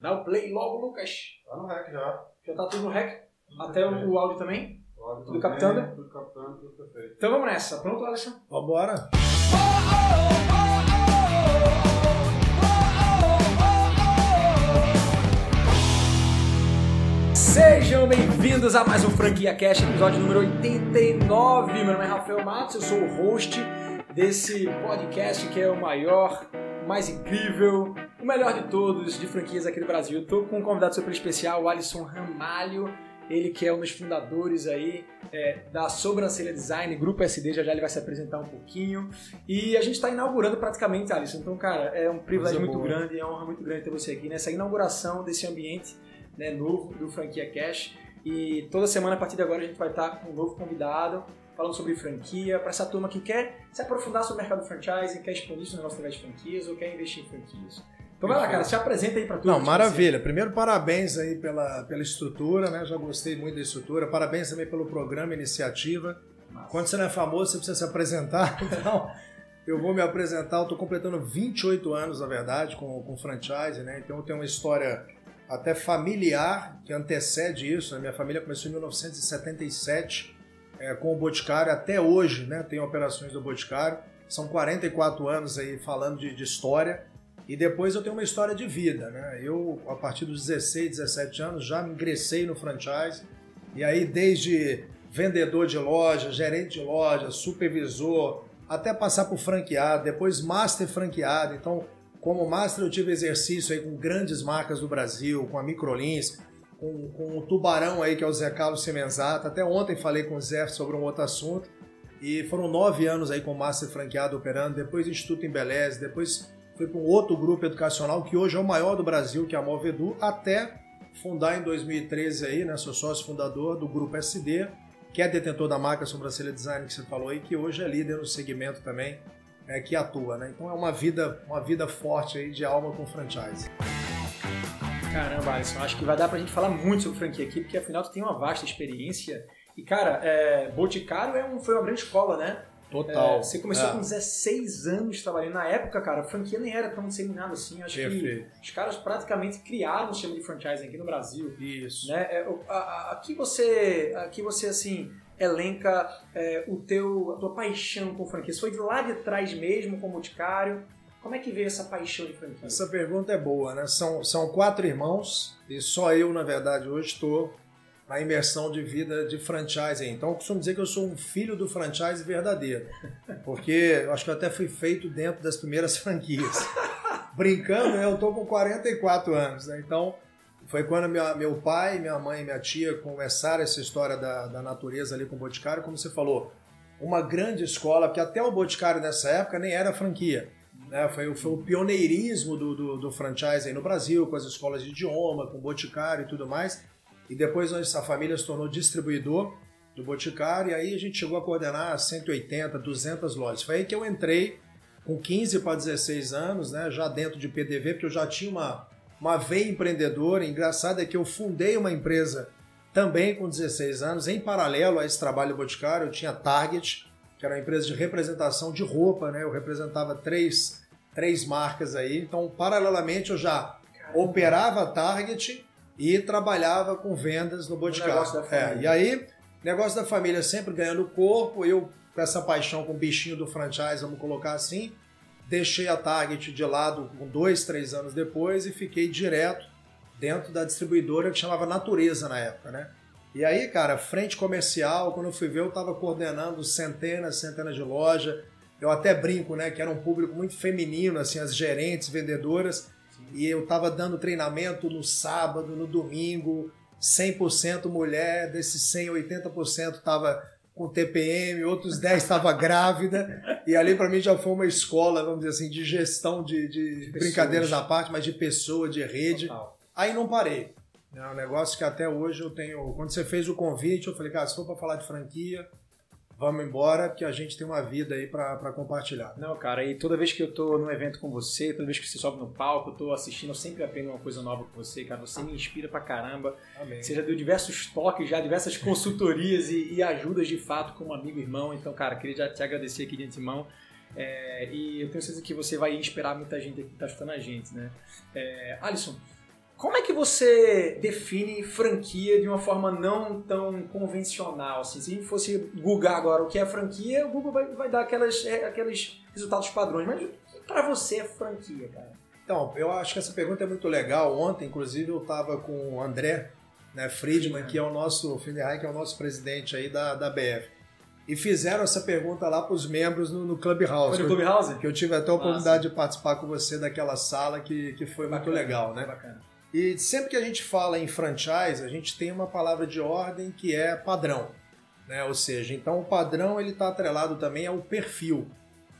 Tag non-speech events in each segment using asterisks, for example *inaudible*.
Dá o play logo, Lucas. Tá no rec já. Já tá tudo no rec? Até o, o áudio também? O áudio Tudo também, captando? Tudo captando, tudo perfeito. Então vamos nessa. Pronto, Alisson? Vambora. Sejam bem-vindos a mais um Franquia Cash, episódio número 89. Meu nome é Rafael Matos, eu sou o host desse podcast que é o maior, o mais incrível, o melhor de todos de franquias aqui do Brasil. Estou com um convidado super especial, o Alisson Ramalho, ele que é um dos fundadores aí é, da Sobrancelha Design, Grupo SD, já já ele vai se apresentar um pouquinho. E a gente está inaugurando praticamente, Alisson. Então, cara, é um privilégio muito boa. grande, é uma honra muito grande ter você aqui nessa inauguração desse ambiente né, novo do Franquia Cash. E toda semana, a partir de agora, a gente vai estar com um novo convidado falando sobre franquia, para essa turma que quer se aprofundar sobre o mercado franchising, quer expandir seu negócio através de franquias ou quer investir em franquias. Então vai lá, cara, se apresenta aí para tudo. Não, maravilha. Primeiro, parabéns aí pela, pela estrutura, né? Já gostei muito da estrutura. Parabéns também pelo programa, iniciativa. Quando você não é famoso, você precisa se apresentar. *laughs* Então, eu vou me apresentar. Eu estou completando 28 anos, na verdade, com, com franchise, né? Então, eu tenho uma história até familiar que antecede isso. né? Minha família começou em 1977 é, com o Boticário. Até hoje, né? Tem operações do Boticário. São 44 anos aí falando de, de história. E depois eu tenho uma história de vida, né? Eu, a partir dos 16, 17 anos, já ingressei no franchise. E aí, desde vendedor de loja, gerente de loja, supervisor, até passar por franqueado, depois master franqueado. Então, como master, eu tive exercício aí com grandes marcas do Brasil, com a Microlins, com, com o Tubarão aí, que é o Zé Carlos Semenzato. Até ontem falei com o Zé sobre um outro assunto. E foram nove anos aí com master franqueado operando, depois Instituto Embeleze, depois fui para um outro grupo educacional que hoje é o maior do Brasil, que é a Movedu, até fundar em 2013 aí, né, sou sócio fundador do grupo SD, que é detentor da marca Sobrancelha Design que você falou aí, que hoje é líder no segmento também, é, que atua, né? Então é uma vida, uma vida forte aí de alma com franchise. Caramba, Alisson, acho que vai dar pra gente falar muito sobre franquia aqui, porque afinal tu tem uma vasta experiência. E, cara, é, Boticário é um, foi uma grande escola, né? É, você começou É. com 16 anos trabalhando. Na época, cara, a franquia nem era tão disseminada assim. Acho Perfeito. que os caras praticamente criaram o sistema de franchising aqui no Brasil. Isso. Né? É, aqui você, aqui você assim elenca é, o teu, a tua paixão com franquia. Isso foi de lá de trás mesmo com o Boticário. Como é que veio essa paixão de franquia? Essa pergunta é boa, né? São, são quatro irmãos e só eu, na verdade, hoje estou na imersão de vida de franchising. Então, eu costumo dizer que eu sou um filho do franchise verdadeiro, porque eu acho que eu até fui feito dentro das primeiras *laughs* franquias. Brincando, né? Eu estou com 44 anos, né? Então, foi quando minha- meu pai, minha mãe e minha tia começaram essa história da, da natureza ali com o Boticário, como você falou, uma grande escola, porque até o Boticário nessa época nem era franquia né? Foi, foi o pioneirismo do, do, do franchise no Brasil, com as escolas de idioma, com o Boticário e tudo mais. E depois essa família se tornou distribuidor do Boticário, e aí a gente chegou a coordenar 180, 200 lojas. Foi aí que eu entrei com 15 para 16 anos, né? já dentro de PDV, porque eu já tinha uma, uma veia empreendedora. Engraçado é que eu fundei uma empresa também com 16 anos, em paralelo a esse trabalho Boticário, eu tinha Target, que era uma empresa de representação de roupa, né? Eu representava três, três marcas aí. Então, paralelamente, eu já operava Target e trabalhava com vendas no Boticário. negócio da família. É, e aí, negócio da família sempre ganhando corpo, eu com essa paixão com o bichinho do franchise, vamos colocar assim, deixei a Target de lado com dois, três anos depois e fiquei direto dentro da distribuidora que chamava Natureza na época, né? E aí, cara, frente comercial, quando eu fui ver, eu estava coordenando centenas, centenas de lojas. Eu até brinco, né, que era um público muito feminino, assim, as gerentes, vendedoras. E eu estava dando treinamento no sábado, no domingo, 100% mulher, desses 100, 80% estava com TPM, outros 10 estava grávida. E ali para mim já foi uma escola, vamos dizer assim, de gestão de, de De brincadeiras à parte, mas de pessoa, de rede. Total. Aí não parei. É um negócio que até hoje eu tenho. Quando você fez o convite, eu falei, cara, se for para falar de franquia, vamos embora, que a gente tem uma vida aí para compartilhar. Não, cara, e toda vez que eu tô num evento com você, toda vez que você sobe no palco, eu tô assistindo, eu sempre aprendo uma coisa nova com você, cara. Você me inspira pra caramba. Amém. Você já deu diversos toques, já diversas consultorias e, e ajudas de fato como amigo e irmão. Então, cara, queria já te agradecer aqui de antemão. É, e eu tenho certeza que você vai inspirar muita gente aqui que tá escutando a gente, né? É, Alisson, como é você define franquia de uma forma não tão convencional? Assim, se fosse googar agora o que é franquia, o Google vai, vai dar aquelas, é, aqueles resultados padrões. Mas para você é franquia, cara? Então, eu acho que essa pergunta é muito legal. Ontem, inclusive, eu estava com o André né, Friedman, que é o nosso, Friedman, que é o nosso presidente aí da, da BF. E fizeram essa pergunta lá para os membros no, no Clubhouse. Foi no Clubhouse? Que eu tive até a oportunidade Nossa. de participar com você daquela sala que, que foi bacana, muito legal, né? Bacana. E sempre que a gente fala em franchise, a gente tem uma palavra de ordem que é padrão. Né? Ou seja, então o padrão ele está atrelado também ao perfil.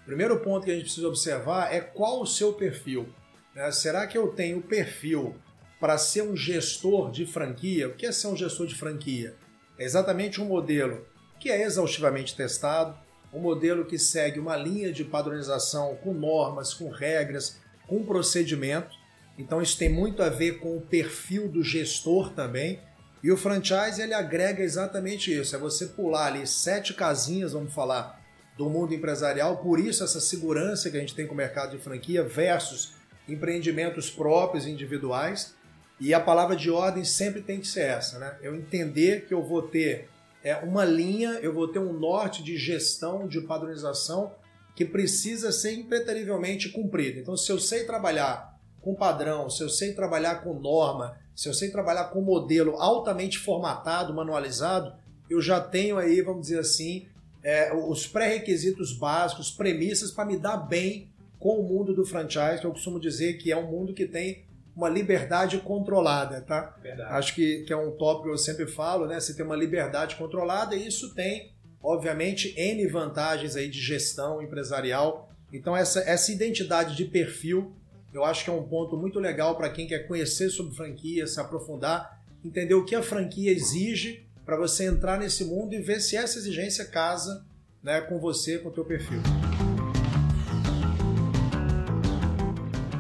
O primeiro ponto que a gente precisa observar é qual o seu perfil. Né? Será que eu tenho perfil para ser um gestor de franquia? O que é ser um gestor de franquia? É exatamente um modelo que é exaustivamente testado, um modelo que segue uma linha de padronização com normas, com regras, com procedimento. Então isso tem muito a ver com o perfil do gestor também. E o franchise ele agrega exatamente isso, é você pular ali sete casinhas, vamos falar, do mundo empresarial, por isso essa segurança que a gente tem com o mercado de franquia versus empreendimentos próprios individuais. E a palavra de ordem sempre tem que ser essa, né? Eu entender que eu vou ter é, uma linha, eu vou ter um norte de gestão, de padronização que precisa ser impreterivelmente cumprido. Então, se eu sei trabalhar com padrão, se eu sei trabalhar com norma, se eu sei trabalhar com modelo altamente formatado, manualizado, eu já tenho aí, vamos dizer assim, é, os pré-requisitos básicos, premissas para me dar bem com o mundo do franchise, que eu costumo dizer que é um mundo que tem uma liberdade controlada, tá? Verdade. Acho que, que é um tópico que eu sempre falo, né? Você tem uma liberdade controlada e isso tem, obviamente, N vantagens aí de gestão empresarial. Então, essa, essa identidade de perfil, eu acho que é um ponto muito legal para quem quer conhecer sobre franquia, se aprofundar, entender o que a franquia exige para você entrar nesse mundo e ver se essa exigência casa né, com você, com o teu perfil.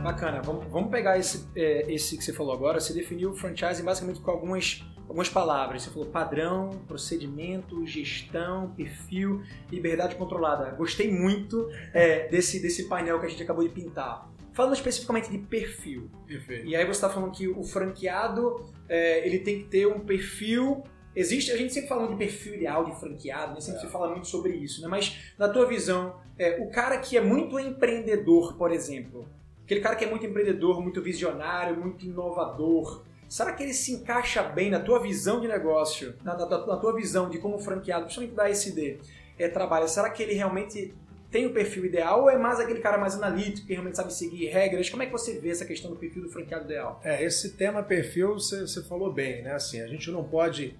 Bacana, vamos, pegar esse, é, esse que você falou agora. Você definiu o franchise basicamente com algumas, algumas palavras. Você falou padrão, procedimento, gestão, perfil, liberdade controlada. Gostei muito é, desse, desse painel que a gente acabou de pintar. Falando especificamente de perfil. Perfeito. E aí você está falando que o franqueado é, ele tem que ter um perfil Existe, a gente sempre falando de perfil ideal de franqueado, né? sempre é. se fala muito sobre isso, né? Mas na tua visão, é, o cara que é muito empreendedor, por exemplo, Aquele cara que é muito empreendedor, muito visionário, muito inovador. Será que ele se encaixa bem na tua visão de negócio, na, na, na tua visão de como franqueado, principalmente da SD, é, trabalha? Será que ele realmente tem o perfil ideal ou é mais aquele cara mais analítico, que realmente sabe seguir regras? Como é que você vê essa questão do perfil do franqueado ideal? É, esse tema perfil você, você falou bem, né? Assim, a gente não pode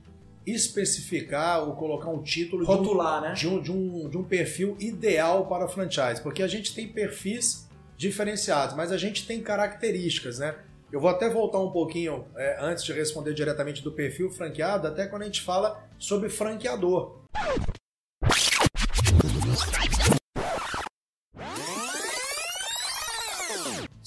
especificar ou colocar um título Rotular, de um, né? de, um, de, um, de um perfil ideal para a franchise, porque a gente tem perfis diferenciados, mas a gente tem características, né? Eu vou até voltar um pouquinho é, antes de responder diretamente do perfil franqueado, até quando a gente fala sobre franqueador.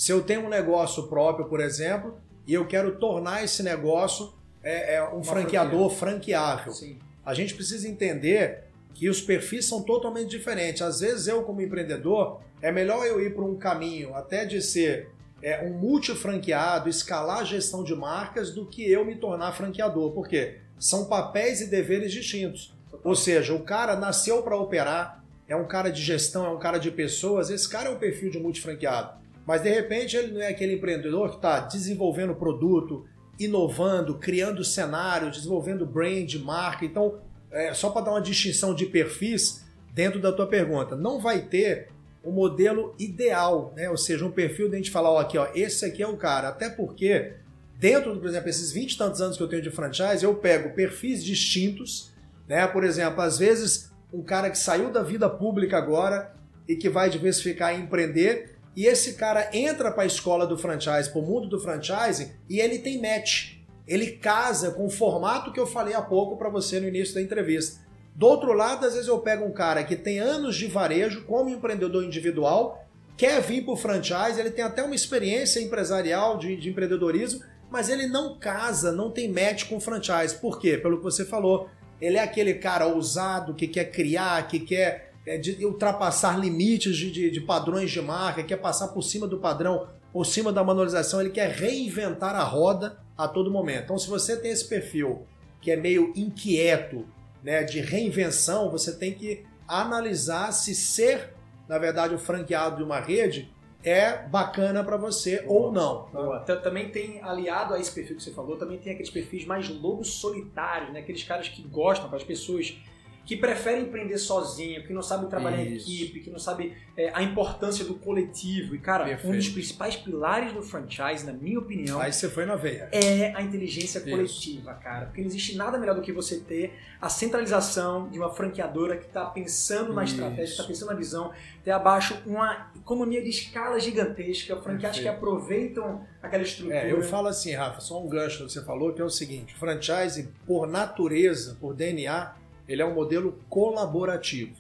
Se eu tenho um negócio próprio, por exemplo, e eu quero tornar esse negócio é, é um Uma franqueador franquia. franqueável, Sim. a gente precisa entender que os perfis são totalmente diferentes. Às vezes eu, como empreendedor, é melhor eu ir por um caminho até de ser é, um multifranqueado, escalar a gestão de marcas, do que eu me tornar franqueador. Por quê? São papéis e deveres distintos. Ou seja, o cara nasceu para operar, é um cara de gestão, é um cara de pessoas, esse cara é um perfil de multifranqueado. Mas de repente ele não é aquele empreendedor que está desenvolvendo produto, inovando, criando cenário, desenvolvendo brand, marca. Então, é, só para dar uma distinção de perfis dentro da tua pergunta, não vai ter o modelo ideal, né? Ou seja, um perfil de a gente falar, ó, aqui, ó, esse aqui é o cara. Até porque, dentro, por exemplo, esses 20 e tantos anos que eu tenho de franchise, eu pego perfis distintos, né? Por exemplo, às vezes, um cara que saiu da vida pública agora e que vai diversificar e empreender, e esse cara entra para a escola do franchise, para o mundo do franchising, e ele tem match. Ele casa com o formato que eu falei há pouco para você no início da entrevista. Do outro lado, às vezes eu pego um cara que tem anos de varejo como empreendedor individual, quer vir para o franchise, ele tem até uma experiência empresarial de, de, empreendedorismo, mas ele não casa, não tem match com franchise. Por quê? Pelo que você falou. Ele é aquele cara ousado que quer criar, que quer é, ultrapassar limites de, de, de padrões de marca, quer passar por cima do padrão, por cima da manualização, ele quer reinventar a roda a todo momento. Então, se você tem esse perfil que é meio inquieto, né, de reinvenção, você tem que analisar se ser, na verdade, o franqueado de uma rede é bacana para você Boa. ou não. tá? Também tem, aliado a esse perfil que você falou, também tem aqueles perfis mais lobos solitários, né? Aqueles caras que gostam, para as pessoas que preferem empreender sozinho, que não sabem trabalhar em Isso. equipe, que não sabem é, a importância do coletivo. E, cara, um Perfeito. dos principais pilares do franchise, na minha opinião, Aí você foi na veia. é a inteligência Isso. coletiva, cara. Porque não existe nada melhor do que você ter a centralização de uma franqueadora que está pensando na Isso. estratégia, está pensando na visão, ter abaixo uma economia de escala gigantesca, franqueados que aproveitam aquela estrutura. É, eu falo assim, Rafa, só um gancho que você falou, que é o seguinte: franchise, por natureza, por DNA, ele é um modelo colaborativo.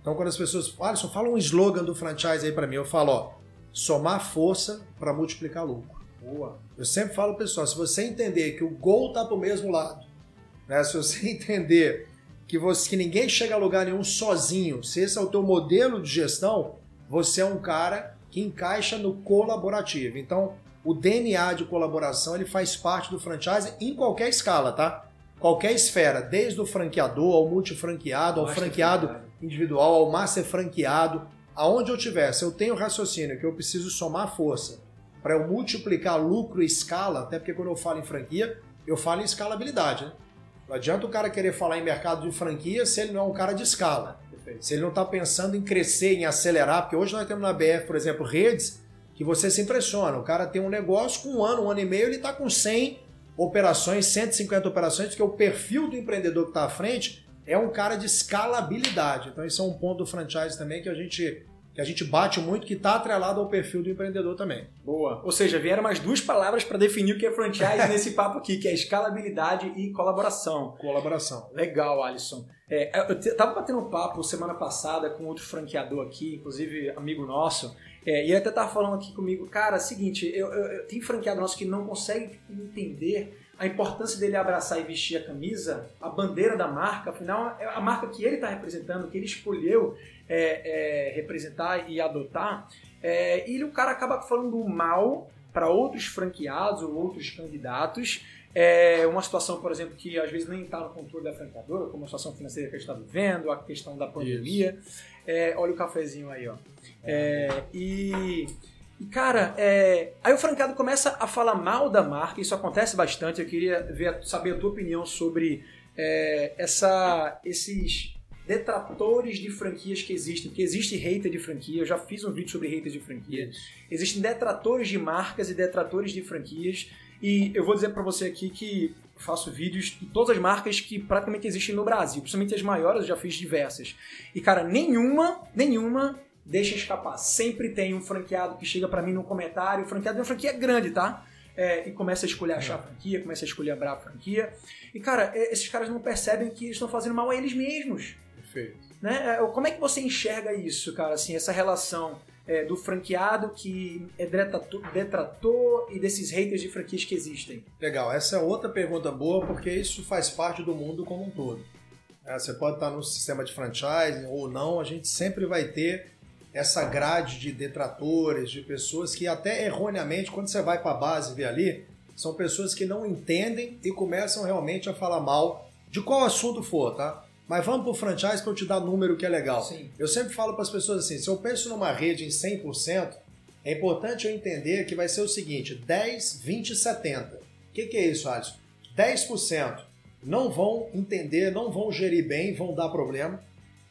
Então, quando as pessoas falam, Alisson, fala um slogan do franchise aí pra mim, eu falo, ó, somar força para multiplicar lucro. Boa. Eu sempre falo, pessoal, se você entender que o gol tá pro mesmo lado, né? Se você *laughs* entender que, você, que ninguém chega a lugar nenhum sozinho, se esse é o teu modelo de gestão, você é um cara que encaixa no colaborativo. Então, o DNA de colaboração ele faz parte do franchise em qualquer escala, tá? Qualquer esfera, desde o franqueador ao multifranqueado, ao Master franqueado franqueado. individual, ao master franqueado, aonde eu tiver, se eu tenho raciocínio que eu preciso somar força para eu multiplicar lucro e escala, até porque quando eu falo em franquia, eu falo em escalabilidade. Né? Não adianta o cara querer falar em mercado de franquia se ele não é um cara de escala. Perfeito. Se ele não está pensando em crescer, em acelerar, porque hoje nós temos na BF, por exemplo, redes que você se impressiona. O cara tem um negócio com um ano, um ano e meio, ele está com 100 operações, 150 operações, porque o perfil do empreendedor que está à frente é um cara de escalabilidade. Então, isso é um ponto do franchise também que a gente, que a gente bate muito, que está atrelado ao perfil do empreendedor também. Boa. Ou seja, vieram mais duas palavras para definir o que é franchise *laughs* nesse papo aqui, que é escalabilidade e colaboração. Colaboração. Legal, Alisson. É, eu te- tava batendo um papo semana passada com outro franqueador aqui, inclusive amigo nosso, é, e ele até tava falando aqui comigo, cara, seguinte, eu, eu, eu- tem franqueado nosso que não consegue entender a importância dele abraçar e vestir a camisa, a bandeira da marca, afinal é a marca que ele está representando, que ele escolheu é, é, representar e adotar, é, e o cara acaba falando mal para outros franqueados ou outros candidatos, é uma situação, por exemplo, que às vezes nem está no controle da franqueadora, como a situação financeira que a gente está vivendo, a questão da pandemia. É, olha o cafezinho aí, ó. É, e, cara, é, aí o franqueado começa a falar mal da marca, isso acontece bastante. Eu queria ver, saber a tua opinião sobre é, essa, esses detratores de franquias que existem, porque existe hater de franquia, eu já fiz um vídeo sobre haters de franquia. Existem detratores de marcas e detratores de franquias. E eu vou dizer pra você aqui que faço vídeos de todas as marcas que praticamente existem no Brasil, principalmente as maiores, eu já fiz diversas. E cara, nenhuma, nenhuma deixa escapar. Sempre tem um franqueado que chega pra mim no comentário, o franqueado é uma franquia grande, tá? É, e começa a escolher achar a franquia, começa a escolher a franquia. E cara, é, esses caras não percebem que estão fazendo mal a eles mesmos Perfeito. né? É, Como é que você enxerga isso, cara? Assim, essa relação é, do franqueado que é detrator, e desses haters de franquias que existem. Legal, essa é outra pergunta boa, porque isso faz parte do mundo como um todo. É, Você pode estar no sistema de franchising ou não, a gente sempre vai ter essa grade de detratores, de pessoas que até erroneamente, quando você vai para a base e vê ali, são pessoas que não entendem e começam realmente a falar mal de qual assunto for, tá? Mas vamos pro franchise para eu te dar número que é legal. Sim. Eu sempre falo para as pessoas assim, se eu penso numa rede em 100%, é importante eu entender que vai ser o seguinte, 10, 20, 70. O que, que é isso, Alisson? 10% não vão entender, não vão gerir bem, vão dar problema,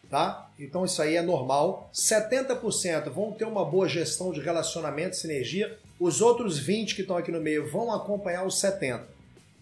tá? Então isso aí é normal. 70% vão ter uma boa gestão de relacionamento, sinergia. Os outros 20 que estão aqui no meio vão acompanhar os 70.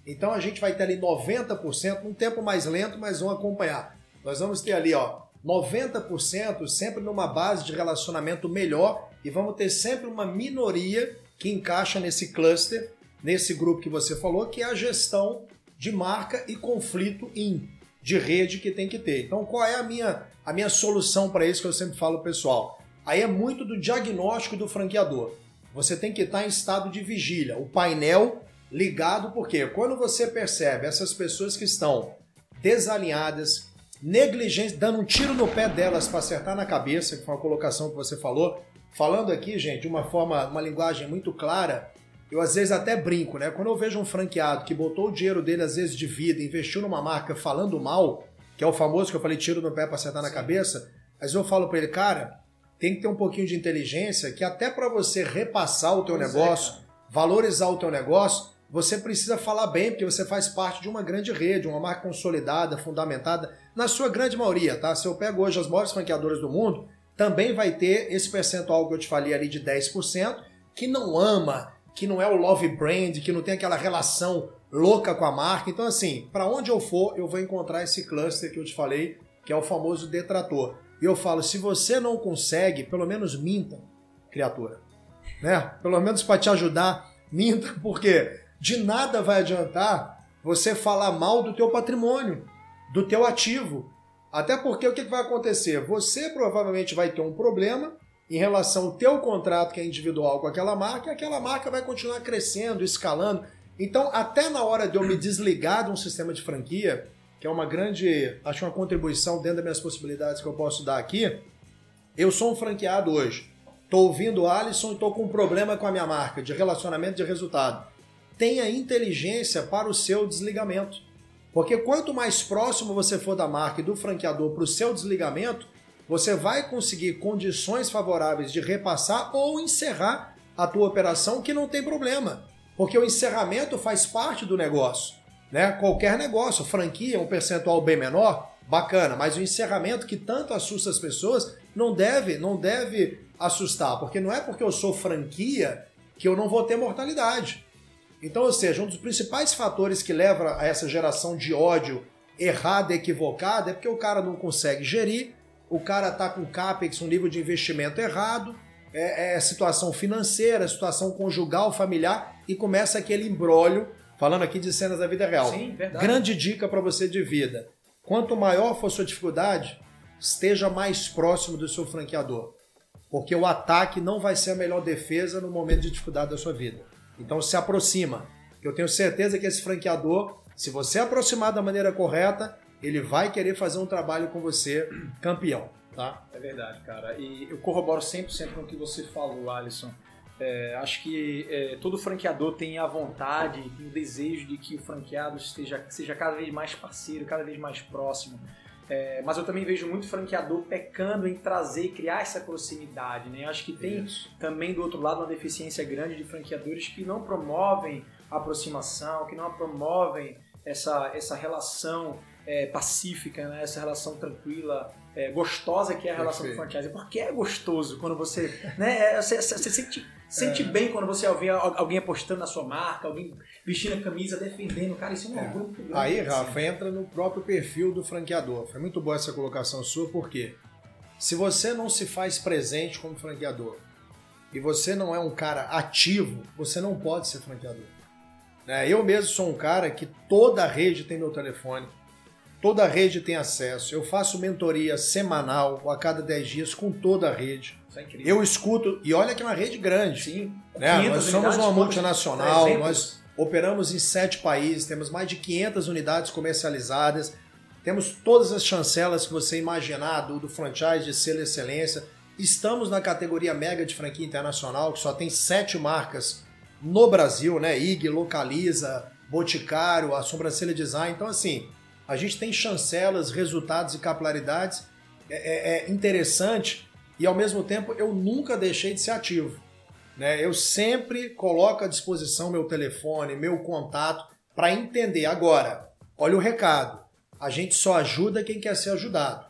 Então a gente vai ter ali 90%, um tempo mais lento, mas vão acompanhar. Nós vamos ter ali, ó, 90% sempre numa base de relacionamento melhor e vamos ter sempre uma minoria que encaixa nesse cluster, nesse grupo que você falou, que é a gestão de marca e conflito in, de rede que tem que ter. Então, qual é a minha, a minha solução para isso que eu sempre falo, pessoal? Aí é muito do diagnóstico do franqueador. Você tem que estar em estado de vigília. O painel ligado, porque quando você percebe essas pessoas que estão desalinhadas, negligentes, dando um tiro no pé delas para acertar na cabeça, que foi uma colocação que você falou, falando aqui, gente, de uma forma, uma linguagem muito clara, eu às vezes até brinco, né? Quando eu vejo um franqueado que botou o dinheiro dele, às vezes, de vida, investiu numa marca falando mal, que é o famoso que eu falei, tiro no pé pra acertar na cabeça, mas eu falo pra ele, cara, tem que ter um pouquinho de inteligência que até para você repassar o teu Pois é, negócio, cara. valorizar o teu negócio, você precisa falar bem, porque você faz parte de uma grande rede, uma marca consolidada, fundamentada, na sua grande maioria, tá? Se eu pego hoje as maiores franqueadoras do mundo, também vai ter esse percentual que eu te falei ali de 10%, que não ama, que não é o love brand, que não tem aquela relação louca com a marca. Então, assim, para onde eu for, eu vou encontrar esse cluster que eu te falei, que é o famoso detrator. E eu falo, se você não consegue, pelo menos minta, criatura. Né? Pelo menos para te ajudar, minta, *laughs* porque de nada vai adiantar você falar mal do teu patrimônio, do teu ativo. Até porque o que vai acontecer? Você provavelmente vai ter um problema em relação ao teu contrato que é individual com aquela marca, e aquela marca vai continuar crescendo, escalando. Então, até na hora de eu me desligar de um sistema de franquia, que é uma grande, acho uma contribuição dentro das minhas possibilidades que eu posso dar aqui, eu sou um franqueado hoje. Estou ouvindo o Alisson e estou com um problema com a minha marca de relacionamento de resultado. Tenha inteligência para o seu desligamento. Porque quanto mais próximo você for da marca e do franqueador para o seu desligamento, você vai conseguir condições favoráveis de repassar ou encerrar a tua operação, que não tem problema. Porque o encerramento faz parte do negócio. Né? Qualquer negócio, franquia, um percentual bem menor, bacana, mas o encerramento que tanto assusta as pessoas não deve, não deve assustar, porque não é porque eu sou franquia que eu não vou ter mortalidade. Então, ou seja, um dos principais fatores que leva a essa geração de ódio errada e equivocada é porque o cara não consegue gerir, o cara tá com capex, um nível de investimento errado, é, é situação financeira, situação conjugal, familiar e começa aquele embrólio, falando aqui de cenas da vida real. Sim, verdade. Grande dica para você de vida. Quanto maior for sua dificuldade, esteja mais próximo do seu franqueador. Porque o ataque não vai ser a melhor defesa no momento de dificuldade da sua vida. Então se aproxima. Eu tenho certeza que esse franqueador, se você aproximar da maneira correta, ele vai querer fazer um trabalho com você campeão, tá? É verdade, cara. E eu corroboro 100% com o que você falou, Alisson. É, acho que é, todo franqueador tem a vontade, tem o desejo de que o franqueado esteja, seja cada vez mais parceiro, cada vez mais próximo. É, mas eu também vejo muito franqueador pecando em trazer, criar essa proximidade. Né? Acho que tem Isso. também do outro lado uma deficiência grande de franqueadores que não promovem a aproximação, que não promovem essa, essa relação é, pacífica, né? essa relação tranquila, é, gostosa que é a relação Perfeito. do franchise. Porque é gostoso quando você. Né, é, você, você sente, sente bem quando você vê al- alguém apostando na sua marca, alguém vestindo a camisa, defendendo. Cara, isso é um É. orgulho. Aí, assim. Rafa, entra no próprio perfil do franqueador. Foi muito boa essa colocação sua, porque se você não se faz presente como franqueador e você não é um cara ativo, você não pode ser franqueador. Né? Eu mesmo sou um cara que toda a rede tem meu telefone, toda a rede tem acesso. Eu faço mentoria semanal ou a cada 10 dias com toda a rede. Isso é incrível. Eu escuto, e olha que é uma rede grande. Sim. Né? 500 Nós somos uma multinacional, 300. nós operamos em sete países, temos mais de 500 unidades comercializadas, temos todas as chancelas que você imaginar do, do franchise de selo excelência. Estamos na categoria mega de franquia internacional, que só tem sete marcas no Brasil, né? IG, Localiza, Boticário, a Sobrancelha Design. Então, assim, a gente tem chancelas, resultados e capilaridades. É, é- é interessante e, ao mesmo tempo, eu nunca deixei de ser ativo. Né? Eu sempre coloco à disposição meu telefone, meu contato, para entender. Agora, olha o recado: a gente só ajuda quem quer ser ajudado.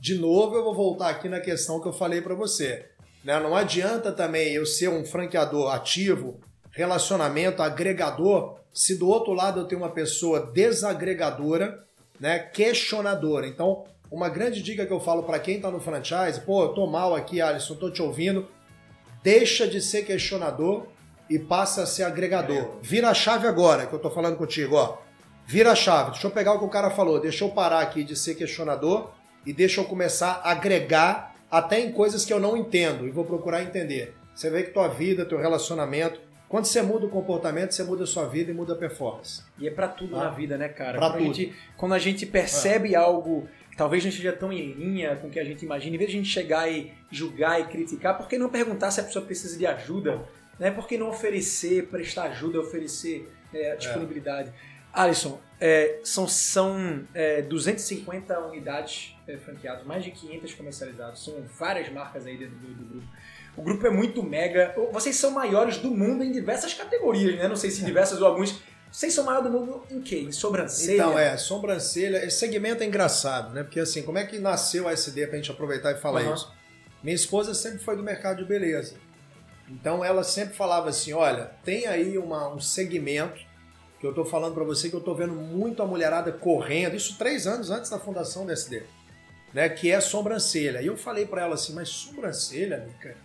De novo, eu vou voltar aqui na questão que eu falei para você. né? Não adianta também eu ser um franqueador ativo, relacionamento, agregador, se do outro lado eu tenho uma pessoa desagregadora, né, questionadora. Então, uma grande dica que eu falo para quem está no franchise, pô, eu tô mal aqui, Alisson, tô te ouvindo, deixa de ser questionador e passa a ser agregador. Vira a chave agora, que eu tô falando contigo, ó. Vira a chave. Deixa eu pegar o que o cara falou. Deixa eu parar aqui de ser questionador e deixa eu começar a agregar até em coisas que eu não entendo e vou procurar entender. Você vê que tua vida, teu relacionamento, quando você muda o comportamento, você muda a sua vida e muda a performance. E é pra tudo Ah. na vida, né, cara? Pra quando, tudo. A gente, quando a gente percebe algo que talvez não esteja tão em linha com o que a gente imagina, em vez de a gente chegar e julgar e criticar, por que não perguntar se a pessoa precisa de ajuda? né? Por que não oferecer, prestar ajuda, oferecer é, disponibilidade? Alisson, é, são, são é, 250 unidades é, franqueadas, mais de 500 comercializadas, são várias marcas aí dentro do, do grupo. O grupo é muito mega. Vocês são maiores do mundo em diversas categorias, né? Não sei se diversas ou alguns. Vocês são maiores do mundo em quê? Em sobrancelha? Então, é, sobrancelha. Esse segmento é engraçado, né? Porque assim, como é que nasceu a SD pra gente aproveitar e falar Uhum. isso? Minha esposa sempre foi do mercado de beleza. Então ela sempre falava assim: olha, tem aí uma- um segmento que eu tô falando pra você que eu tô vendo muito a mulherada correndo, isso três anos antes da fundação da SD, né? Que é sobrancelha. E eu falei pra ela assim: mas sobrancelha, Mica?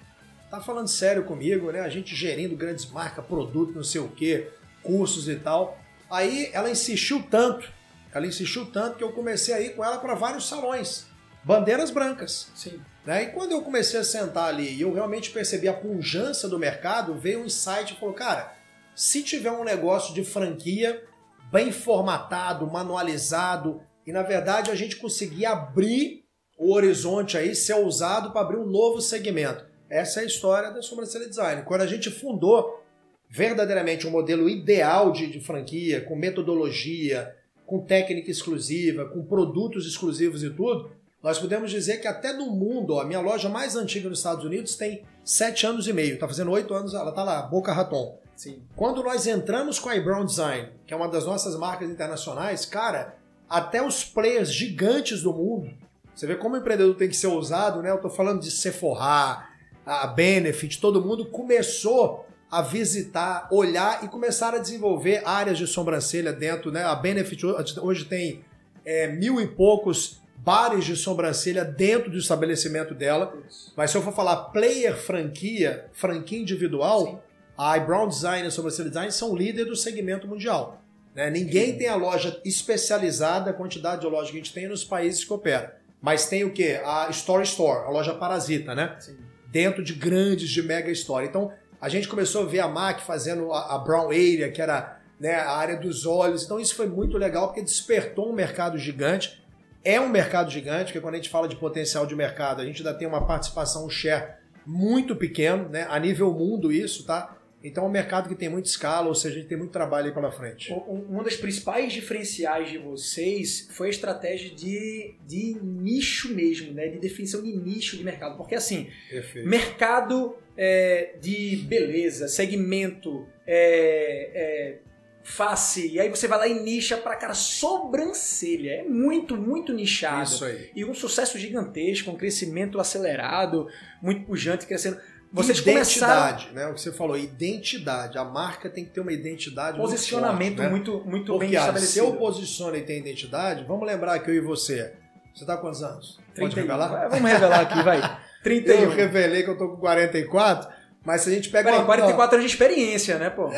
Tá falando sério comigo, né? A gente gerindo grandes marcas, produto, não sei o quê, cursos e tal. Aí ela insistiu tanto, ela insistiu tanto que eu comecei a ir com ela para vários salões, bandeiras brancas. Sim. Né? E quando eu comecei a sentar ali e eu realmente percebi a punjança do mercado, veio um insight e falou, cara, se tiver um negócio de franquia bem formatado, manualizado, e na verdade a gente conseguir abrir o horizonte aí, ser ousado para abrir um novo segmento. Essa é a história da Sobrancelha Design. Quando a gente fundou verdadeiramente um modelo ideal de, de franquia, com metodologia, com técnica exclusiva, com produtos exclusivos e tudo, nós podemos dizer que até no mundo, ó, a minha loja mais antiga nos Estados Unidos tem sete anos e meio, tá fazendo oito anos, ela tá lá, Boca Raton. Sim. Quando nós entramos com a iBrown Design, que é uma das nossas marcas internacionais, cara, até os players gigantes do mundo, você vê como o empreendedor tem que ser ousado, né? Eu tô falando de Sephora, a Benefit, todo mundo começou a visitar, olhar e começaram a desenvolver áreas de sobrancelha dentro, né? A Benefit hoje tem é, mil e poucos bares de sobrancelha dentro do estabelecimento dela. Mas se eu for falar player franquia, franquia individual, Sim. a iBrown Design e a Sobrancelha Design são líder do segmento mundial. né? Ninguém tem a loja especializada, a quantidade de loja que a gente tem nos países que opera. Mas tem o quê? A Store Store, a loja parasita, né? Sim. Dentro de grandes, de mega store. Então, a gente começou a ver a MAC fazendo a, a Brown Area, que era né, a área dos olhos. Então, isso foi muito legal, porque despertou um mercado gigante. É um mercado gigante, porque quando a gente fala de potencial de mercado, a gente ainda tem uma participação, um share muito pequeno, né? A nível mundo isso, tá? Então é um mercado que tem muita escala, ou seja, a gente tem muito trabalho aí pela frente. Um- um- Uma das principais diferenciais de vocês foi a estratégia de, de nicho mesmo, né? De definição de nicho de mercado. Porque assim, Perfeito. mercado é, de beleza, segmento, é, é, face, e aí você vai lá e nicha pra cara sobrancelha. É muito, muito nichado. Isso aí. E um sucesso gigantesco, um crescimento acelerado, muito pujante, crescendo. Vocês começaram identidade, né? O que você falou, identidade. A marca tem que ter uma identidade muito posicionamento forte, né? muito, muito bem Porque ah, se estabelecido. eu posiciono e tenho identidade, vamos lembrar que eu e você. Você tá com quantos anos? Pode 31. revelar? Vai, Vamos revelar aqui, vai. *laughs* 31. Eu revelei que eu tô com 44, mas se a gente pega Peraí, uma- 44 anos de experiência, né, pô? *laughs*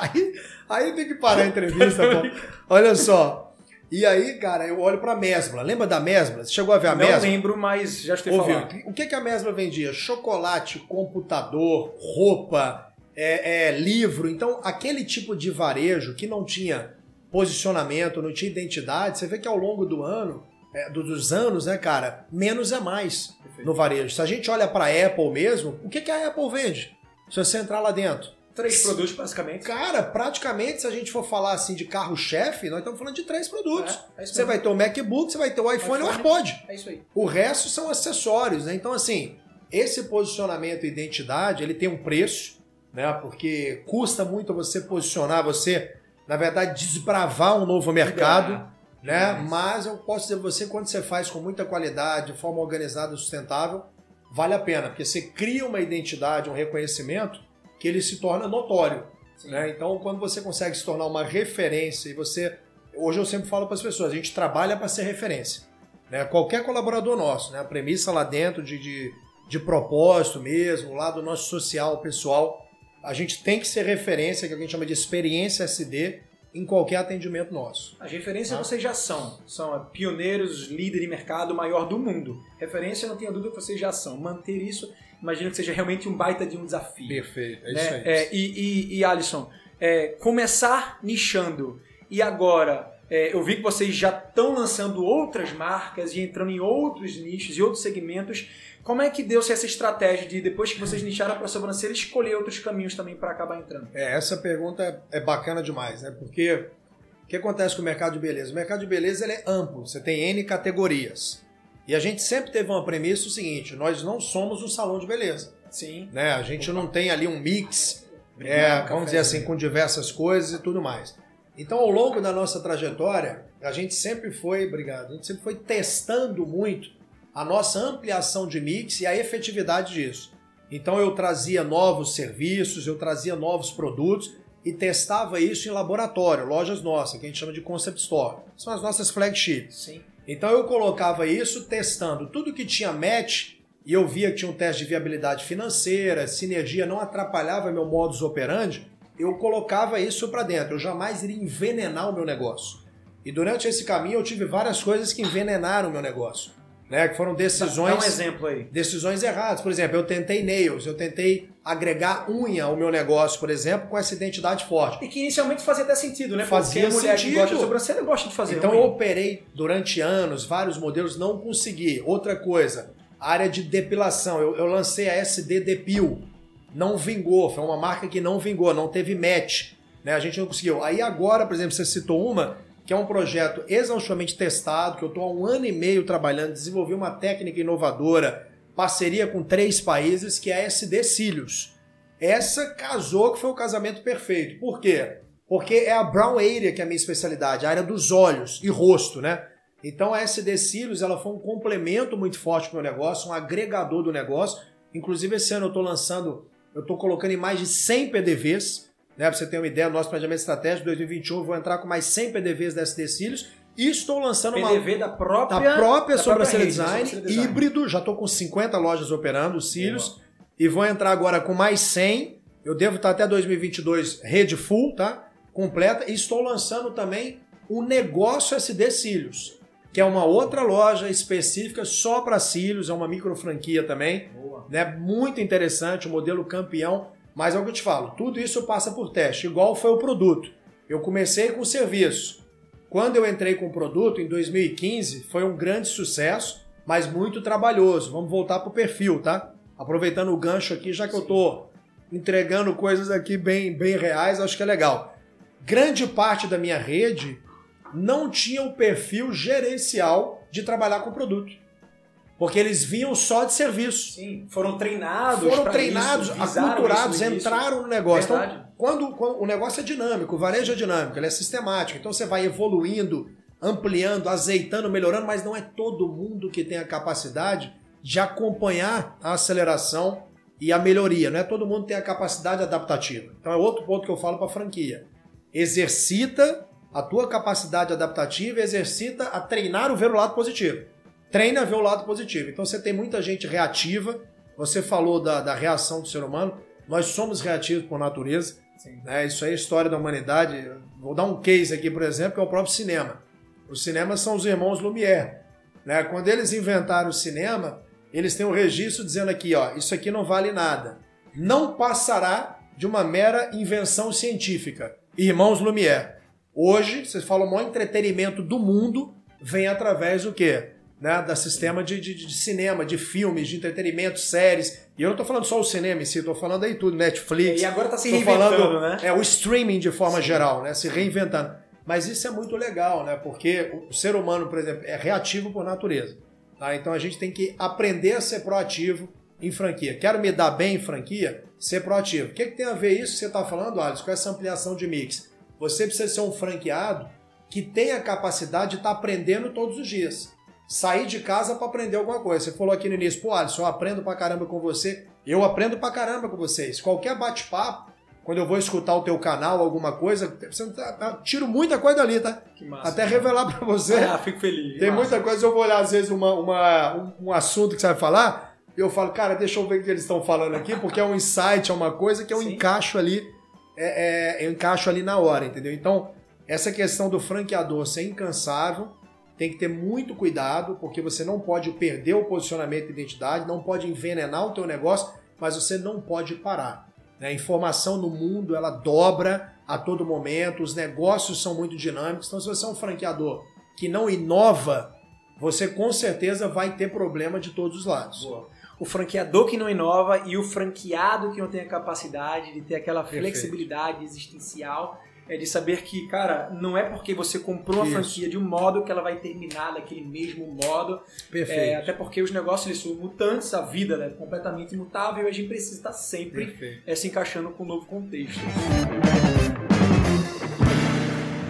aí, aí tem que parar a entrevista, pô. *laughs* Olha só. E aí, cara, eu olho pra Mesbla. Lembra da Mesbla? Você chegou a ver a Não Mesbla? lembro, mas já estou Ouviu? falando. O que, que a Mesbla vendia? Chocolate, computador, roupa, é, é, livro. Então, aquele tipo de varejo que não tinha posicionamento, não tinha identidade, você vê que ao longo do ano, é, do- dos anos, né, cara, menos é mais no varejo. Se a gente olha para a Apple mesmo, o que, que a Apple vende? Se você entrar lá dentro. Três produtos, basicamente. Cara, praticamente, se a gente for falar assim de carro-chefe, nós estamos falando de três produtos. É, é Você vai ter o MacBook, você vai ter o iPhone e o. AirPod. É isso aí. O resto são acessórios, né? Então, assim, esse posicionamento e identidade, ele tem um preço, né? Porque custa muito você posicionar, você, na verdade, desbravar um novo mercado, né? Demais. Mas eu posso dizer você, quando você faz com muita qualidade, de forma organizada e sustentável, vale a pena, porque você cria uma identidade, um reconhecimento que ele se torna notório. Né? Então, quando você consegue se tornar uma referência e você. Hoje eu sempre falo para as pessoas, a gente trabalha para ser referência. Né? Qualquer colaborador nosso, né? a premissa lá dentro de, de, de propósito mesmo, lá do nosso social, pessoal, a gente tem que ser referência, que a gente chama de experiência SD, em qualquer atendimento nosso. As referências Ah. vocês já são. São é, pioneiros, líder de mercado maior do mundo. Referência, não tenho dúvida que vocês já são. Manter isso, imagino que seja realmente um baita de um desafio. Perfeito, é né? É, e, e, e, Alisson, é, começar nichando e agora É, eu vi que vocês já estão lançando outras marcas e entrando em outros nichos e outros segmentos. Como é que deu-se essa estratégia de, depois que vocês nicharam para a sobrancelha, escolher outros caminhos também para acabar entrando? É, essa pergunta é bacana demais, né? Porque o que acontece com o mercado de beleza? O mercado de beleza ele é amplo, você tem N categorias. E a gente sempre teve uma premissa o seguinte: nós não somos um salão de beleza. Sim. Né? A gente não tem ali um mix, é, vamos dizer assim, com diversas coisas e tudo mais. Então, ao longo da nossa trajetória, a gente sempre foi, obrigado, a gente sempre foi testando muito a nossa ampliação de mix e a efetividade disso. Então, eu trazia novos serviços, eu trazia novos produtos e testava isso em laboratório, lojas nossas, que a gente chama de concept store. São as nossas flagships. Sim. Então, eu colocava isso testando tudo que tinha match e eu via que tinha um teste de viabilidade financeira, sinergia não atrapalhava meu modus operandi eu colocava isso para dentro. Eu jamais iria envenenar o meu negócio. E durante esse caminho eu tive várias coisas que envenenaram o meu negócio. Né, que foram decisões. Dá um exemplo aí. Decisões erradas. Por exemplo, eu tentei nails, eu tentei agregar unha ao meu negócio, por exemplo, com essa identidade forte. E que inicialmente fazia até sentido, né? Fazia Porque a mulher sentido. que gosta de sobrancelha gosta de fazer. Então unha. eu operei durante anos vários modelos, não consegui. Outra coisa, área de depilação. Eu, eu lancei a SD Depil não vingou, foi uma marca que não vingou, não teve match, né? A gente não conseguiu. Aí agora, por exemplo, você citou uma que é um projeto exaustivamente testado, que eu estou há um ano e meio trabalhando, desenvolvi uma técnica inovadora, parceria com três países, que é a SD Cílios. Essa casou que foi o casamento perfeito. Por quê? Porque é a brown area que é a minha especialidade, a área dos olhos e rosto, né? Então a SD Cílios ela foi um complemento muito forte para o meu negócio, um agregador do negócio. Inclusive esse ano eu estou lançando eu estou colocando em mais de 100 PDVs, né? Para você ter uma ideia, nosso planejamento estratégico 2021, eu vou entrar com mais 100 PDVs da SD Cílios e estou lançando PDV uma da própria, da própria da sobrancelha rede, design, sobrancelha design. híbrido, já estou com 50 lojas operando os cílios e vou entrar agora com mais 100. Eu devo estar até 2022 rede full, tá? Completa e estou lançando também o negócio SD Cílios, que é uma outra loja específica só para cílios, é uma micro franquia também Boa. né? Muito interessante, o modelo campeão. Mas é o que eu te falo, tudo isso passa por teste, igual foi o produto. Eu comecei com o serviço. Quando eu entrei com o produto, em 2015, foi um grande sucesso, mas muito trabalhoso. Vamos voltar para o perfil, tá? Aproveitando o gancho aqui, já que eu tô entregando coisas aqui bem, bem reais, acho que é legal. Grande parte da minha rede não tinha o perfil gerencial de trabalhar com o produto. Porque eles vinham só de serviço. Sim, foram treinados. Foram treinados, isso, aculturados, entraram no negócio. Verdade. Então, quando, quando o negócio é dinâmico, o varejo é dinâmico, ele é sistemático. Então você vai evoluindo, ampliando, azeitando, melhorando, mas não é todo mundo que tem a capacidade de acompanhar a aceleração e a melhoria. Não é todo mundo que tem a capacidade adaptativa. Então é outro ponto que eu falo para a franquia. Exercita a tua capacidade adaptativa exercita a treinar o ver o lado positivo. Treina a ver o lado positivo. Então você tem muita gente reativa. Você falou da, da reação do ser humano. Nós somos reativos por natureza. Né? Isso é história da humanidade. Vou dar um case aqui, por exemplo, que é o próprio cinema. Os cinemas são os irmãos Lumière. Né? Quando eles inventaram o cinema, eles têm um registro dizendo aqui, ó, isso aqui não vale nada. Não passará de uma mera invenção científica. Irmãos Lumière. Hoje, vocês falam, o maior entretenimento do mundo vem através do quê? Né? Da sistema de, de, de cinema, de filmes, de entretenimento, séries. E eu não tô falando só o cinema em si, tô falando aí tudo, Netflix. E agora tá se reinventando, falando, né? É, o streaming de forma geral, né? Se reinventando. Mas isso é muito legal, né? Porque o ser humano, por exemplo, é reativo por natureza. Tá? Então a gente tem que aprender a ser proativo em franquia. Quero me dar bem em franquia? Ser proativo. O que, que tem a ver isso que você está falando, Alisson, com essa ampliação de mix? Você precisa ser um franqueado que tenha a capacidade de estar aprendendo todos os dias. Sair de casa para aprender alguma coisa. Você falou aqui no início, pô, Alisson, eu aprendo pra caramba com você. Eu aprendo pra caramba com vocês. Qualquer bate-papo, quando eu vou escutar o teu canal, alguma coisa, tá- tá- tiro muita coisa dali, tá? Que massa. Até revelar pra você. Ah, fico feliz. Tem Massa. muita coisa, eu vou olhar às vezes uma, uma- um, um assunto que você vai falar, e eu falo, cara, deixa eu ver o que eles estão falando aqui, porque é um insight, é uma coisa que eu Sim. encaixo ali, é, é, eu encaixo ali na hora, entendeu? Então, essa questão do franqueador ser incansável, tem que ter muito cuidado, porque você não pode perder o posicionamento de identidade, não pode envenenar o teu negócio, mas você não pode parar. né? A informação no mundo, ela dobra a todo momento, os negócios são muito dinâmicos. Então, se você é um franqueador que não inova, você com certeza vai ter problema de todos os lados. Boa. O franqueador que não inova e o franqueado que não tem a capacidade de ter aquela Perfeito. flexibilidade existencial é de saber que, cara, não é porque você comprou uma franquia de um modo que ela vai terminar daquele mesmo modo. Perfeito. É, até porque os negócios eles são mutantes, a vida é completamente imutável e a gente precisa estar sempre Perfeito. é, se encaixando com um novo contexto.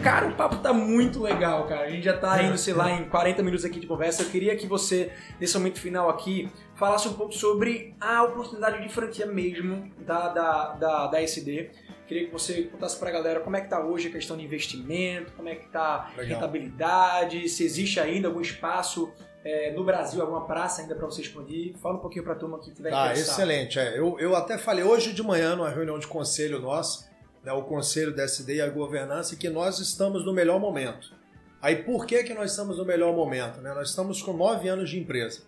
Cara, o papo tá muito legal, cara. A gente já tá indo, sei lá, em 40 minutos aqui de conversa. Eu queria que você, nesse momento final aqui, falasse um pouco sobre a oportunidade de franquia mesmo da, da, da, da SD. Queria que você contasse pra galera como é que tá hoje a questão de investimento, como é que tá a Legal. rentabilidade, se existe ainda algum espaço é, no Brasil, alguma praça ainda pra você expandir. Fala um pouquinho pra turma que tiver Tá, interessado. excelente. É, eu, eu até falei hoje de manhã numa reunião de conselho nosso, né, o conselho da SD e a governança, que nós estamos no melhor momento. Aí por que, que nós estamos no melhor momento? né? Nós estamos com nove anos de empresa.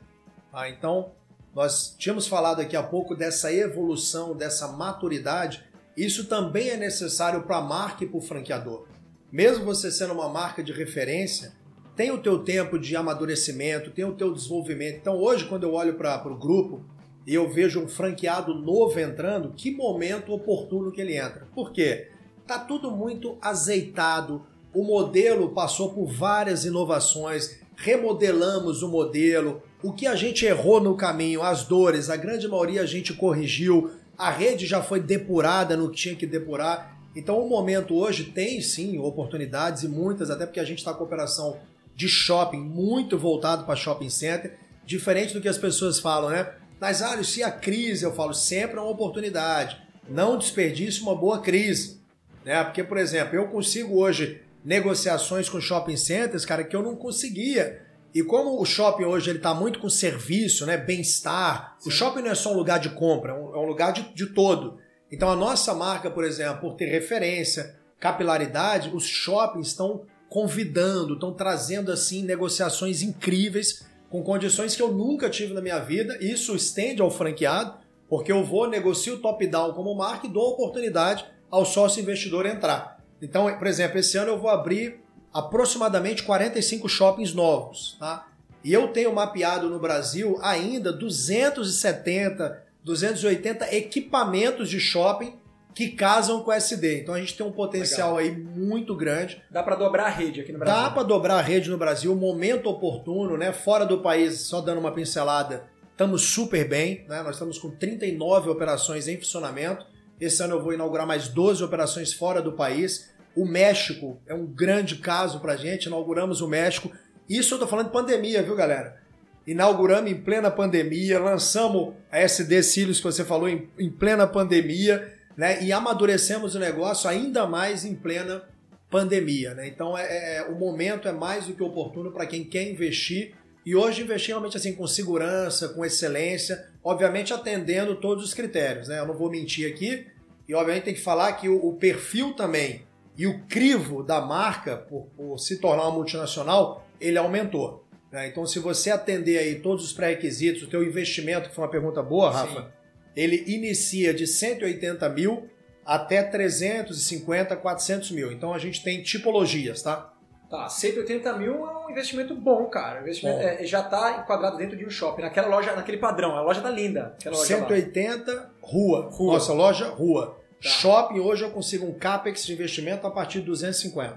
Tá? Então, nós tínhamos falado aqui há pouco dessa evolução, dessa maturidade. Isso também é necessário para a marca e para o franqueador. Mesmo você sendo uma marca de referência, tem o teu tempo de amadurecimento, tem o teu desenvolvimento. Então hoje, quando eu olho para o grupo e eu vejo um franqueado novo entrando, que momento oportuno que ele entra. Por quê? Tá tudo muito azeitado, o modelo passou por várias inovações, remodelamos o modelo, o que a gente errou no caminho, as dores, a grande maioria a gente corrigiu, a rede já foi depurada no que tinha que depurar. Então o momento hoje tem sim oportunidades e muitas, até porque a gente está com operação de shopping muito voltado para shopping center, diferente do que as pessoas falam, né? Mas, ah, se a crise, eu falo, sempre é uma oportunidade. Não desperdice uma boa crise. Né? Porque, por exemplo, eu consigo hoje negociações com shopping centers, cara, que eu não conseguia. E como o shopping hoje ele está muito com serviço, né, bem-estar, o shopping não é só um lugar de compra, é um, é um lugar de, de todo. Então a nossa marca, por exemplo, por ter referência, capilaridade, os shoppings estão convidando, estão trazendo assim negociações incríveis com condições que eu nunca tive na minha vida. Isso estende ao franqueado, porque eu vou negocio top-down como marca e dou oportunidade ao sócio investidor entrar. Então, por exemplo, esse ano eu vou abrir aproximadamente 45 shoppings novos, tá? E eu tenho mapeado no Brasil ainda 270, 280 equipamentos de shopping que casam com SD. Então a gente tem um potencial aí muito grande. Dá pra dobrar a rede aqui no Brasil. Dá para dobrar a rede no Brasil, momento oportuno, né? Fora do país, só dando uma pincelada, estamos super bem, né? Nós estamos com 39 operações em funcionamento. Esse ano eu vou inaugurar mais 12 operações fora do país. O México é um grande caso pra gente, inauguramos o México. Isso eu tô falando de pandemia, viu, galera? Inauguramos em plena pandemia, lançamos a SD Cílios que você falou em, em plena pandemia, né? E amadurecemos o negócio ainda mais em plena pandemia, né? Então é, é- o momento é mais do que oportuno para quem quer investir e hoje investir realmente assim com segurança, com excelência, obviamente atendendo todos os critérios, né? Eu não vou mentir aqui e obviamente tem que falar que o, o perfil também e o crivo da marca por, por se tornar uma multinacional ele aumentou. né? Então se você atender aí todos os pré-requisitos, o teu investimento que foi uma pergunta boa, Rafa, ele inicia de 180 mil até 350, 400 mil. Então a gente tem tipologias, tá? Tá, 180 mil é um investimento bom, cara. O investimento Bom. é- já tá enquadrado dentro de um shopping, naquela loja, naquele padrão. A loja tá linda. Loja lá. 180, rua. Rua. Nossa loja, rua. Tá. Shopping, hoje eu consigo um CAPEX de investimento a partir de 250.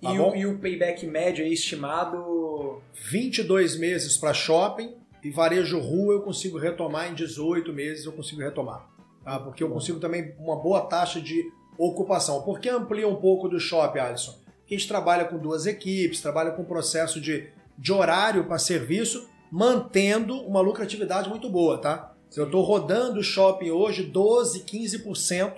Tá E, bom? o, e o payback médio aí estimado. 22 meses para shopping e varejo rua eu consigo retomar em 18 meses, eu consigo retomar. Tá? Porque eu Bom. consigo também uma boa taxa de ocupação. Por que amplia um pouco do shopping, Alisson? Porque a gente trabalha com duas equipes, trabalha com processo de, de horário para serviço, mantendo uma lucratividade muito boa, tá? Eu estou rodando o shopping hoje 12, 15%,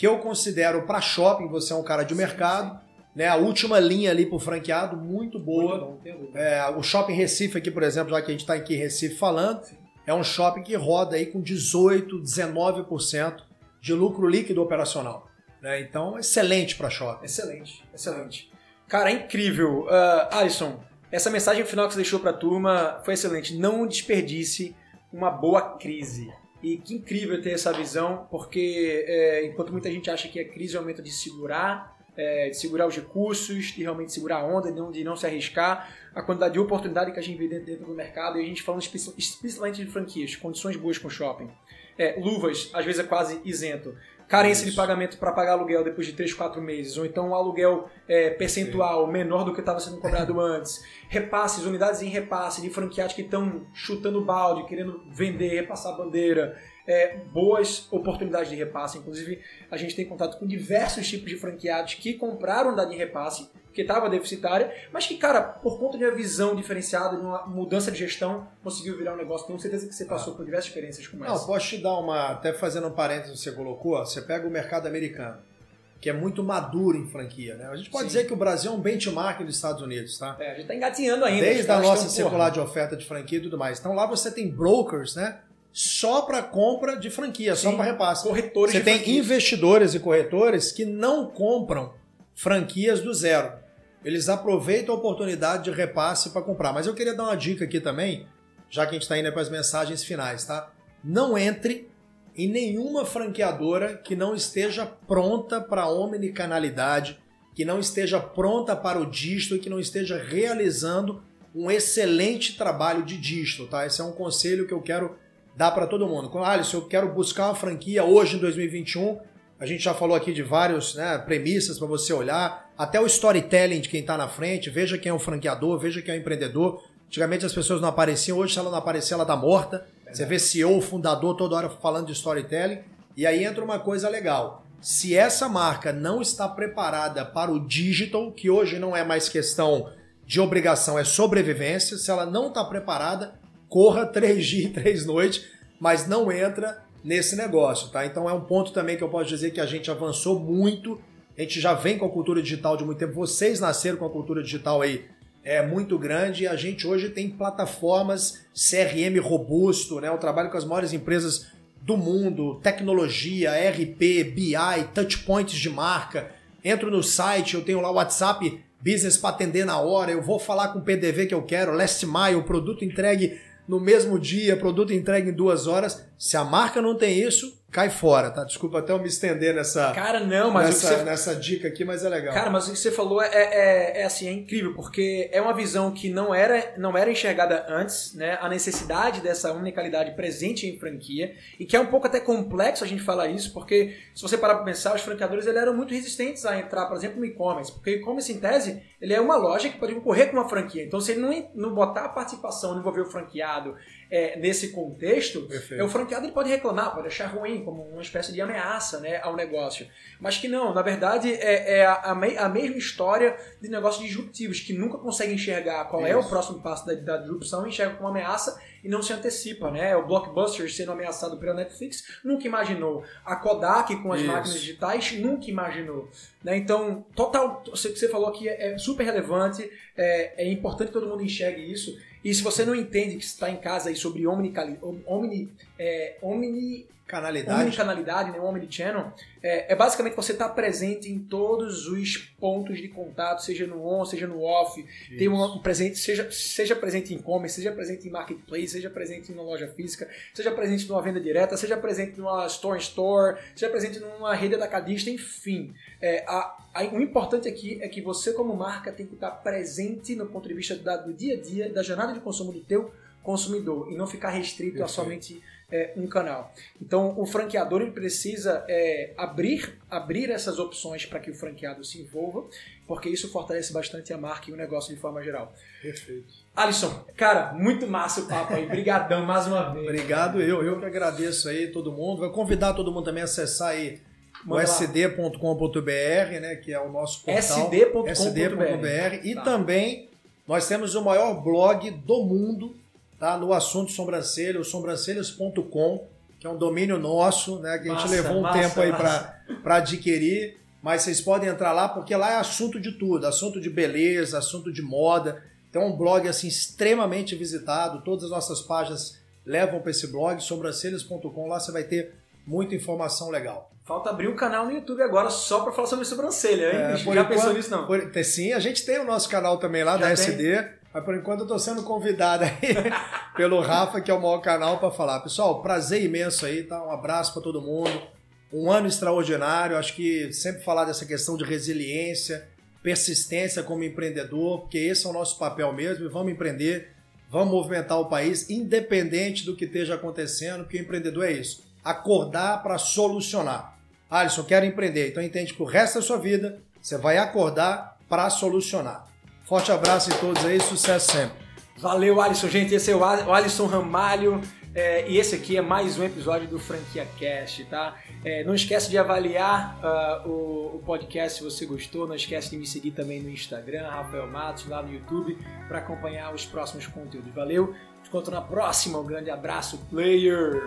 que eu considero para shopping, você é um cara de mercado, né? A última linha ali para o franqueado, muito boa. Muito. É, o Shopping Recife aqui, por exemplo, já que a gente está aqui em Recife falando, é um shopping que roda aí com 18, 19% de lucro líquido operacional. né? Então, excelente para shopping. Excelente, excelente. Cara, é incrível. Ah, Alisson, essa mensagem final que você deixou pra turma foi excelente. Não desperdice uma boa crise. E que incrível ter essa visão, porque é, enquanto muita gente acha que a crise é um momento de segurar, é, de segurar os recursos, de realmente segurar a onda, de não, de não se arriscar, a quantidade de oportunidade que a gente vê dentro, dentro do mercado, e a gente falando especialmente de franquias, condições boas com o shopping. É, luvas, às vezes é quase isento. Carência Isso. de pagamento para pagar aluguel depois de 3, 4 meses, ou então um aluguel é, percentual menor do que estava sendo cobrado *laughs* antes. Repasses, unidades em repasse de franqueados que estão chutando balde, querendo vender, repassar a bandeira. É, boas oportunidades de repasse. Inclusive, a gente tem contato com diversos tipos de franqueados que compraram unidade em repasse, que estava deficitária, mas que, cara, por conta de uma visão diferenciada, de uma mudança de gestão, conseguiu virar um negócio. Tenho certeza que você passou por diversas experiências como Não, essa. posso te dar uma. Até fazendo um parênteses que você colocou, ó, você pega o mercado americano, que é muito maduro em franquia. Né? A gente pode Sim. dizer que o Brasil é um benchmark dos Estados Unidos, tá? É, a gente tá engatinhando ainda. Desde a caras nossa circular de oferta de franquia e tudo mais. Então lá você tem brokers, né? Só para compra de franquia, só Sim. para repasse. corretores Você tem franquia. investidores e corretores que não compram franquias do zero. Eles aproveitam a oportunidade de repasse para comprar. Mas eu queria dar uma dica aqui também, já que a gente está indo para as mensagens finais, tá? Não entre em nenhuma franqueadora que não esteja pronta para a omnicanalidade, que não esteja pronta para o dígito e que não esteja realizando um excelente trabalho de dígito, tá? Esse é um conselho que eu quero dar para todo mundo. Quando, Alisson, eu quero buscar uma franquia hoje em 2021. A gente já falou aqui de várias né, premissas para você olhar, até o storytelling de quem está na frente. Veja quem é o franqueador, veja quem é o empreendedor. Antigamente as pessoas não apareciam, hoje se ela não aparecer, ela tá morta. Você vê CEO, fundador toda hora falando de storytelling. E aí entra uma coisa legal. Se essa marca não está preparada para o digital, que hoje não é mais questão de obrigação, é sobrevivência, se ela não está preparada, corra três *laughs* dias e três noites, mas não entra nesse negócio, tá? Então é um ponto também que eu posso dizer que a gente avançou muito, a gente já vem com a cultura digital de muito tempo, vocês nasceram com a cultura digital aí é muito grande e a gente hoje tem plataformas CRM robusto, né? Eu trabalho com as maiores empresas do mundo, tecnologia, RP, BI, touchpoints de marca. Entro no site, eu tenho lá o WhatsApp Business para atender na hora, eu vou falar com o PDV que eu quero, last mile, produto entregue no mesmo dia, produto entregue em duas horas. Se a marca não tem isso, cai fora, tá? Desculpa até eu me estender nessa, Cara, não, mas nessa, você nessa dica aqui, mas é legal. Cara, mas o que você falou é, é, é assim, é incrível, porque é uma visão que não era, não era enxergada antes, né? A necessidade dessa unicalidade presente em franquia, e que é um pouco até complexo a gente falar isso, porque se você parar para pensar, os franqueadores eles eram muito resistentes a entrar, por exemplo, no e-commerce, porque o e-commerce, em tese, ele é uma loja que pode concorrer com uma franquia. Então, se ele não, não botar a participação, não envolver o franqueado é, nesse contexto, Perfeito. é, o franqueado ele pode reclamar, pode achar ruim, como uma espécie de ameaça né, ao negócio. Mas que não, na verdade é, é a, a me- a mesma história de negócios disruptivos, que nunca conseguem enxergar qual é o Isso. próximo passo da, da disrupção, enxerga como ameaça e não se antecipa. Né? O Blockbuster sendo ameaçado pela Netflix nunca imaginou. A Kodak com as Isso. máquinas digitais nunca imaginou. Né? Então, total, o que você falou aqui é, é super relevante, é, é importante que todo mundo enxergue isso. E se você não entende que está em casa aí sobre omni, é, omni, Canalidade. omnicanalidade, né, omnichannel, é, é basicamente você estar presente em todos os pontos de contato, seja no on, seja no off, ter um, presente, seja, seja presente em e-commerce, seja presente em marketplace, seja presente numa loja física, seja presente numa venda direta, seja presente numa store in store, seja presente numa rede atacadista, enfim. É, a- a- o importante aqui é que você, como marca, tem que estar presente no ponto de vista da- do dia a dia, da jornada de consumo do teu consumidor e não ficar restrito a Perfeito. somente é, um canal. Então, o franqueador ele precisa é, abrir, abrir essas opções para que o franqueado se envolva, porque isso fortalece bastante a marca e o negócio de forma geral. Perfeito. Alisson, cara, muito massa o papo aí. Brigadão mais uma vez. Obrigado, eu, eu que agradeço aí todo mundo. Vou convidar todo mundo também a acessar aí o Manda lá. sd.com.br, né, que é o nosso portal. sd.com.br. sd.com.br e Tá. também nós temos o maior blog do mundo, tá, no assunto sobrancelha, o sobrancelhas.com, que é um domínio nosso, né, que a gente Massa, levou um massa, tempo aí para adquirir, mas vocês podem entrar lá porque lá é assunto de tudo, assunto de beleza, assunto de moda. Então é um blog assim extremamente visitado, todas as nossas páginas levam para esse blog, sobrancelhas.com, lá você vai ter muita informação legal. Falta abrir um canal no YouTube agora só para falar sobre sobrancelha, hein? É, Já enquanto- pensou nisso não? Por- sim, a gente tem o nosso canal também lá Já da tem? SD. Mas por enquanto eu tô sendo convidado aí *laughs* pelo Rafa, que é o maior canal, para falar. Pessoal, prazer imenso aí, tá? Um abraço para todo mundo. Um ano extraordinário. Acho que sempre falar dessa questão de resiliência, persistência como empreendedor, porque esse é o nosso papel mesmo. E vamos empreender, vamos movimentar o país, independente do que esteja acontecendo, porque empreendedor é isso. Acordar para solucionar. Alisson, quero empreender. Então entende que o resto da sua vida você vai acordar para solucionar. Forte abraço em todos aí, sucesso sempre. Valeu, Alisson, gente. Esse é o Alisson Ramalho. É, e esse aqui é mais um episódio do Franquia Cast, tá? É, não esquece de avaliar uh, o, o, podcast se você gostou. Não esquece de me seguir também no Instagram, Rafael Matos, lá no YouTube, para acompanhar os próximos conteúdos. Valeu, te encontro na próxima. Um grande abraço, player!